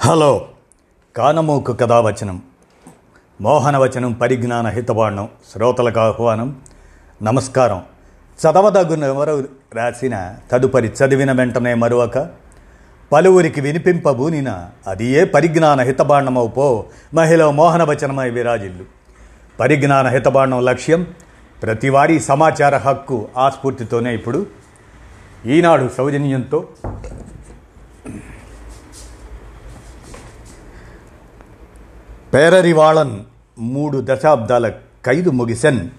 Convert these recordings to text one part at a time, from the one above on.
Hello. కానమూకు కథావచనం. మోహనవచనం పరిజ్ఞాన హితబాణం శ్రోతలకు ఆహ్వానం. నమస్కారం. చదవదగునెవరు రాసిన తదుపరి చదివిన వెంటనే మరొక పలువురికి వినిపింపబూనిన అది ఏ పరిజ్ఞాన హితబాండమవు పో మహిళ మోహనవచనమై విరాజిల్లు. పరిజ్ఞాన హితబాండం లక్ష్యం ప్రతివారీ సమాచార హక్కు ఆస్ఫూర్తితోనే ఇప్పుడు. ఈనాడు సౌజన్యంతో పేరరివాళన్ మూడు దశాబ్దాల ఖైదు ముగిసెన్.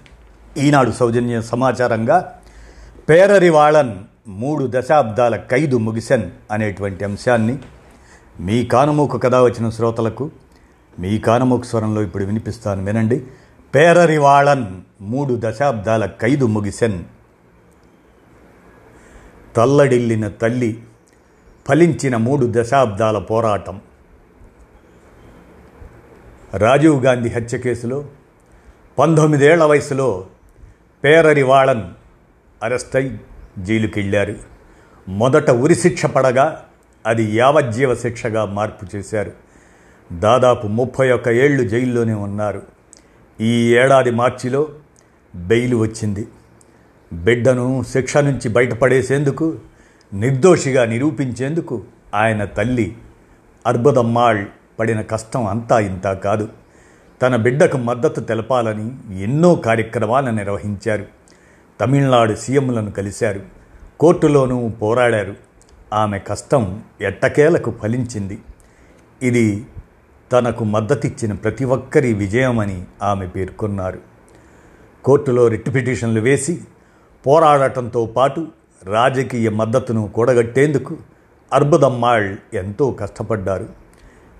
ఈనాడు సౌజన్య సమాచారంగా పేరరివాళన్ మూడు దశాబ్దాల ఖైదు ముగిసెన్ అనేటువంటి అంశాన్ని మీ కానమూకు కథ వచ్చిన శ్రోతలకు మీ కానమూకు స్వరంలో ఇప్పుడు వినిపిస్తాను వినండి. పేరరివాళన్ మూడు దశాబ్దాల ఖైదు ముగిసెన్. తల్లడిల్లిన తల్లి ఫలించిన మూడు దశాబ్దాల పోరాటం. రాజీవ్ గాంధీ హత్య కేసులో పంతొమ్మిదేళ్ళ వయసులో పేరరి వాళన్ అరెస్ట్ అయి జైలుకెళ్ళారు. మొదట ఉరిశిక్ష పడగా అది యావజ్జీవ శిక్షగా మార్పు చేశారు. దాదాపు ముప్పై ఒక్క ఏళ్ళు జైల్లోనే ఉన్నారు. ఈ ఏడాది మార్చిలో బెయిల్ వచ్చింది. బిడ్డను శిక్ష నుంచి బయటపడేసేందుకు నిర్దోషిగా నిరూపించేందుకు ఆయన తల్లి అర్బుదమ్మాళ్ పడిన కష్టం అంతా ఇంత కాదు. తన బిడ్డకు మద్దతు తెలపాలని ఎన్నో కార్యక్రమాలను నిర్వహించారు. తమిళనాడు సీఎంలను కలిశారు. కోర్టులోనూ పోరాడారు. ఆమె కష్టం ఎట్టకేలకు ఫలించింది. ఇది తనకు మద్దతిచ్చిన ప్రతి ఒక్కరి విజయమని ఆమె పేర్కొన్నారు. కోర్టులో రిట్ పిటిషన్లు వేసి పోరాడటంతో పాటు రాజకీయ మద్దతును కూడగట్టేందుకు అర్బుదమ్మాళ్ ఎంతో కష్టపడ్డారు.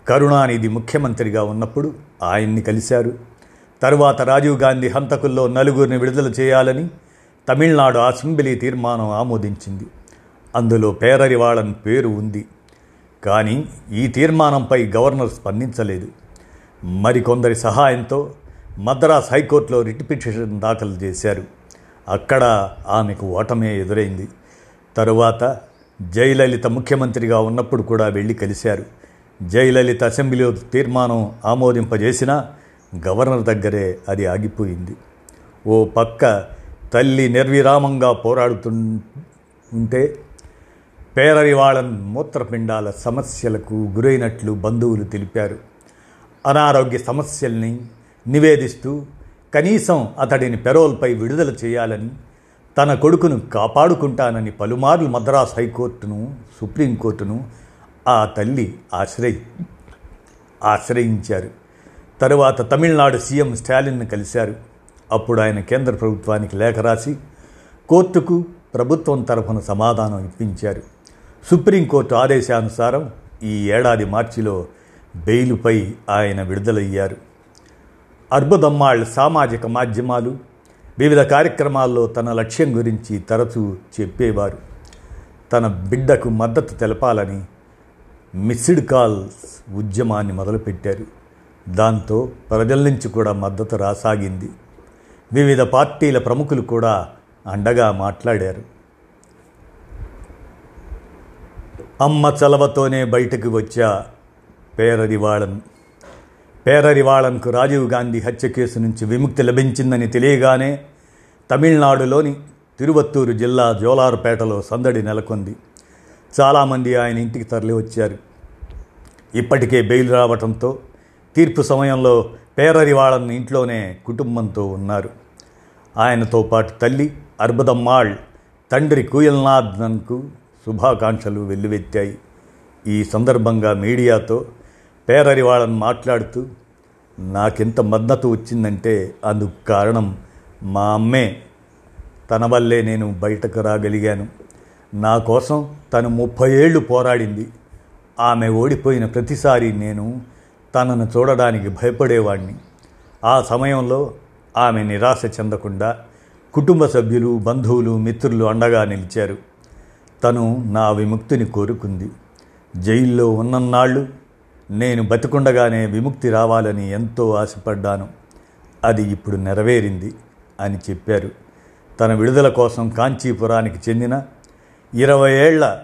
కరుణానిధి ముఖ్యమంత్రిగా ఉన్నప్పుడు ఆయన్ని కలిశారు. తరువాత రాజీవ్ గాంధీ హంతకుల్లో నలుగురిని విడుదల చేయాలని తమిళనాడు అసెంబ్లీ తీర్మానం ఆమోదించింది. అందులో పేరరివాళన్ పేరు ఉంది. కానీ ఈ తీర్మానంపై గవర్నర్ స్పందించలేదు. మరికొందరి సహాయంతో మద్రాస్ హైకోర్టులో రిట్ పిటిషన్ దాఖలు చేశారు. అక్కడ ఆమెకు ఓటమే ఎదురైంది. తరువాత జయలలిత ముఖ్యమంత్రిగా ఉన్నప్పుడు కూడా వెళ్ళి కలిశారు. జయలలిత అసెంబ్లీలో తీర్మానం ఆమోదింపజేసినా గవర్నర్ దగ్గరే అది ఆగిపోయింది. ఓ పక్క తల్లి నిర్విరామంగా పోరాడుతుంటే పేరరివాళన్ మూత్రపిండాల సమస్యలకు గురైనట్లు బంధువులు తెలిపారు. అనారోగ్య సమస్యల్ని నివేదిస్తూ కనీసం అతడిని పెరోల్పై విడుదల చేయాలని తన కొడుకును కాపాడుకుంటానని పలుమార్లు మద్రాస్ హైకోర్టును సుప్రీంకోర్టును ఆ తల్లి ఆశ్రయి ఆశ్రయించారు. తరువాత తమిళనాడు సీఎం స్టాలిన్ను కలిశారు. అప్పుడు ఆయన కేంద్ర ప్రభుత్వానికి లేఖ రాసి కోర్టుకు ప్రభుత్వం తరఫున సమాధానం ఇప్పించారు. సుప్రీంకోర్టు ఆదేశానుసారం ఈ ఏడాది మార్చిలో బెయిలుపై ఆయన విడుదలయ్యారు. అర్బుదమ్మాళ్ళు సామాజిక మాధ్యమాలు వివిధ కార్యక్రమాల్లో తన లక్ష్యం గురించి తరచూ చెప్పేవారు. తన బిడ్డకు మద్దతు తెలపాలని మిస్డ్ కాల్స్ ఉద్యమాన్ని మొదలుపెట్టారు. దాంతో ప్రజల నుంచి కూడా మద్దతు రాసాగింది. వివిధ పార్టీల ప్రముఖులు కూడా అండగా మాట్లాడారు. అమ్మ చలవతోనే బయటకు వచ్చా పేరరివాళన్. పేరరివాళన్కు రాజీవ్ గాంధీ హత్య కేసు నుంచి విముక్తి లభించిందని తెలియగానే తమిళనాడులోని తిరువత్తూరు జిల్లా జోలార్పేటలో సందడి నెలకొంది. చాలామంది ఆయన ఇంటికి తరలి వచ్చారు. ఇప్పటికే బెయిల్ రావటంతో తీర్పు సమయంలో పేరరివాళన్ ఇంట్లోనే కుటుంబంతో ఉన్నారు. ఆయనతో పాటు తల్లి అర్బుదమ్మాళ్ తండ్రి కూయల్నాథన్కు శుభాకాంక్షలు వెల్లువెత్తాయి. ఈ సందర్భంగా మీడియాతో పేరరివాళన్ మాట్లాడుతూ నాకెంత మద్దతు వచ్చిందంటే అందుకు కారణం మా అమ్మే. తన వల్లే నేను బయటకు రాగలిగాను. నా కోసం తను ముప్పై ఏళ్ళు పోరాడింది. ఆమె ఓడిపోయిన ప్రతిసారి నేను తనను చూడడానికి భయపడేవాడిని ఆ సమయంలో ఆమె నిరాశ చెందకుండా కుటుంబ సభ్యులు బంధువులు మిత్రులు అండగా నిలిచారు. తను నా విముక్తిని కోరుకుంది. జైల్లో ఉన్నన్నాళ్ళు నేను బతికుండగానే విముక్తి రావాలని ఎంతో ఆశపడ్డాను. అది ఇప్పుడు నెరవేరింది అని చెప్పారు. తన విడుదల కోసం కాంచీపురానికి చెందిన ఇరవై ఏళ్ళ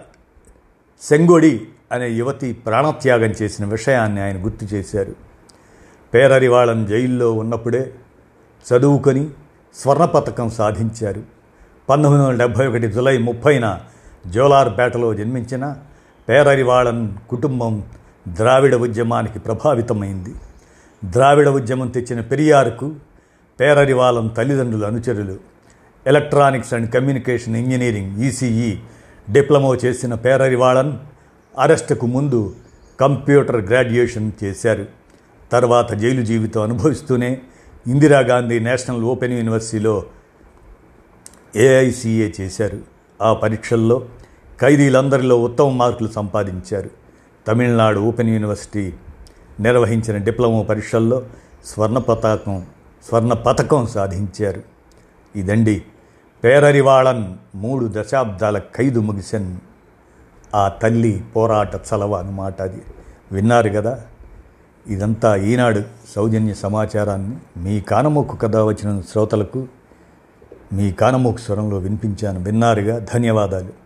సెంగొడి అనే యువతి ప్రాణత్యాగం చేసిన విషయాన్ని ఆయన గుర్తు చేశారు. పేరరివాళన్ జైల్లో ఉన్నప్పుడే చదువుకొని స్వర్ణ పథకం సాధించారు. పంతొమ్మిది వందల డెబ్భై ఒకటి జులై ముప్పైన జోలార్పేటలో జన్మించిన పేరరివాళన్ కుటుంబం ద్రావిడ ఉద్యమానికి ప్రభావితమైంది. ద్రావిడ ఉద్యమం తెచ్చిన పెరియార్కు పేరరివాళన్ తల్లిదండ్రుల అనుచరులు electronics and communication engineering ECE diploma చేసిన పేరరివాళన్ అరెస్టుకు ముందు కంప్యూటర్ గ్రాడ్యుయేషన్ చేశారు. తర్వాత జైలు జీవితం అనుభవిస్తూనే ఇందిరాగాంధీ నేషనల్ ఓపెన్ యూనివర్సిటీలో ఏఐసిఏ చేశారు. ఆ పరీక్షల్లో ఖైదీలందరిలో ఉత్తమ మార్కులు సంపాదించారు. తమిళనాడు ఓపెన్ యూనివర్సిటీ నిర్వహించిన డిప్లొమా పరీక్షల్లో స్వర్ణ పతాకం స్వర్ణ పథకం సాధించారు. ఇదండి పేరరివాళన్ మూడు దశాబ్దాల ఖైదు ముగిసెన్. ఆ తల్లి పోరాట చలవ అన్నమాట అది. విన్నారు కదా ఇదంతా ఈనాడు సౌజన్య సమాచారాన్ని. మీ కానమూకు కథ వచ్చిన శ్రోతలకు మీ కానమూకు స్వరంలో వినిపించాను. విన్నారుగా? ధన్యవాదాలు.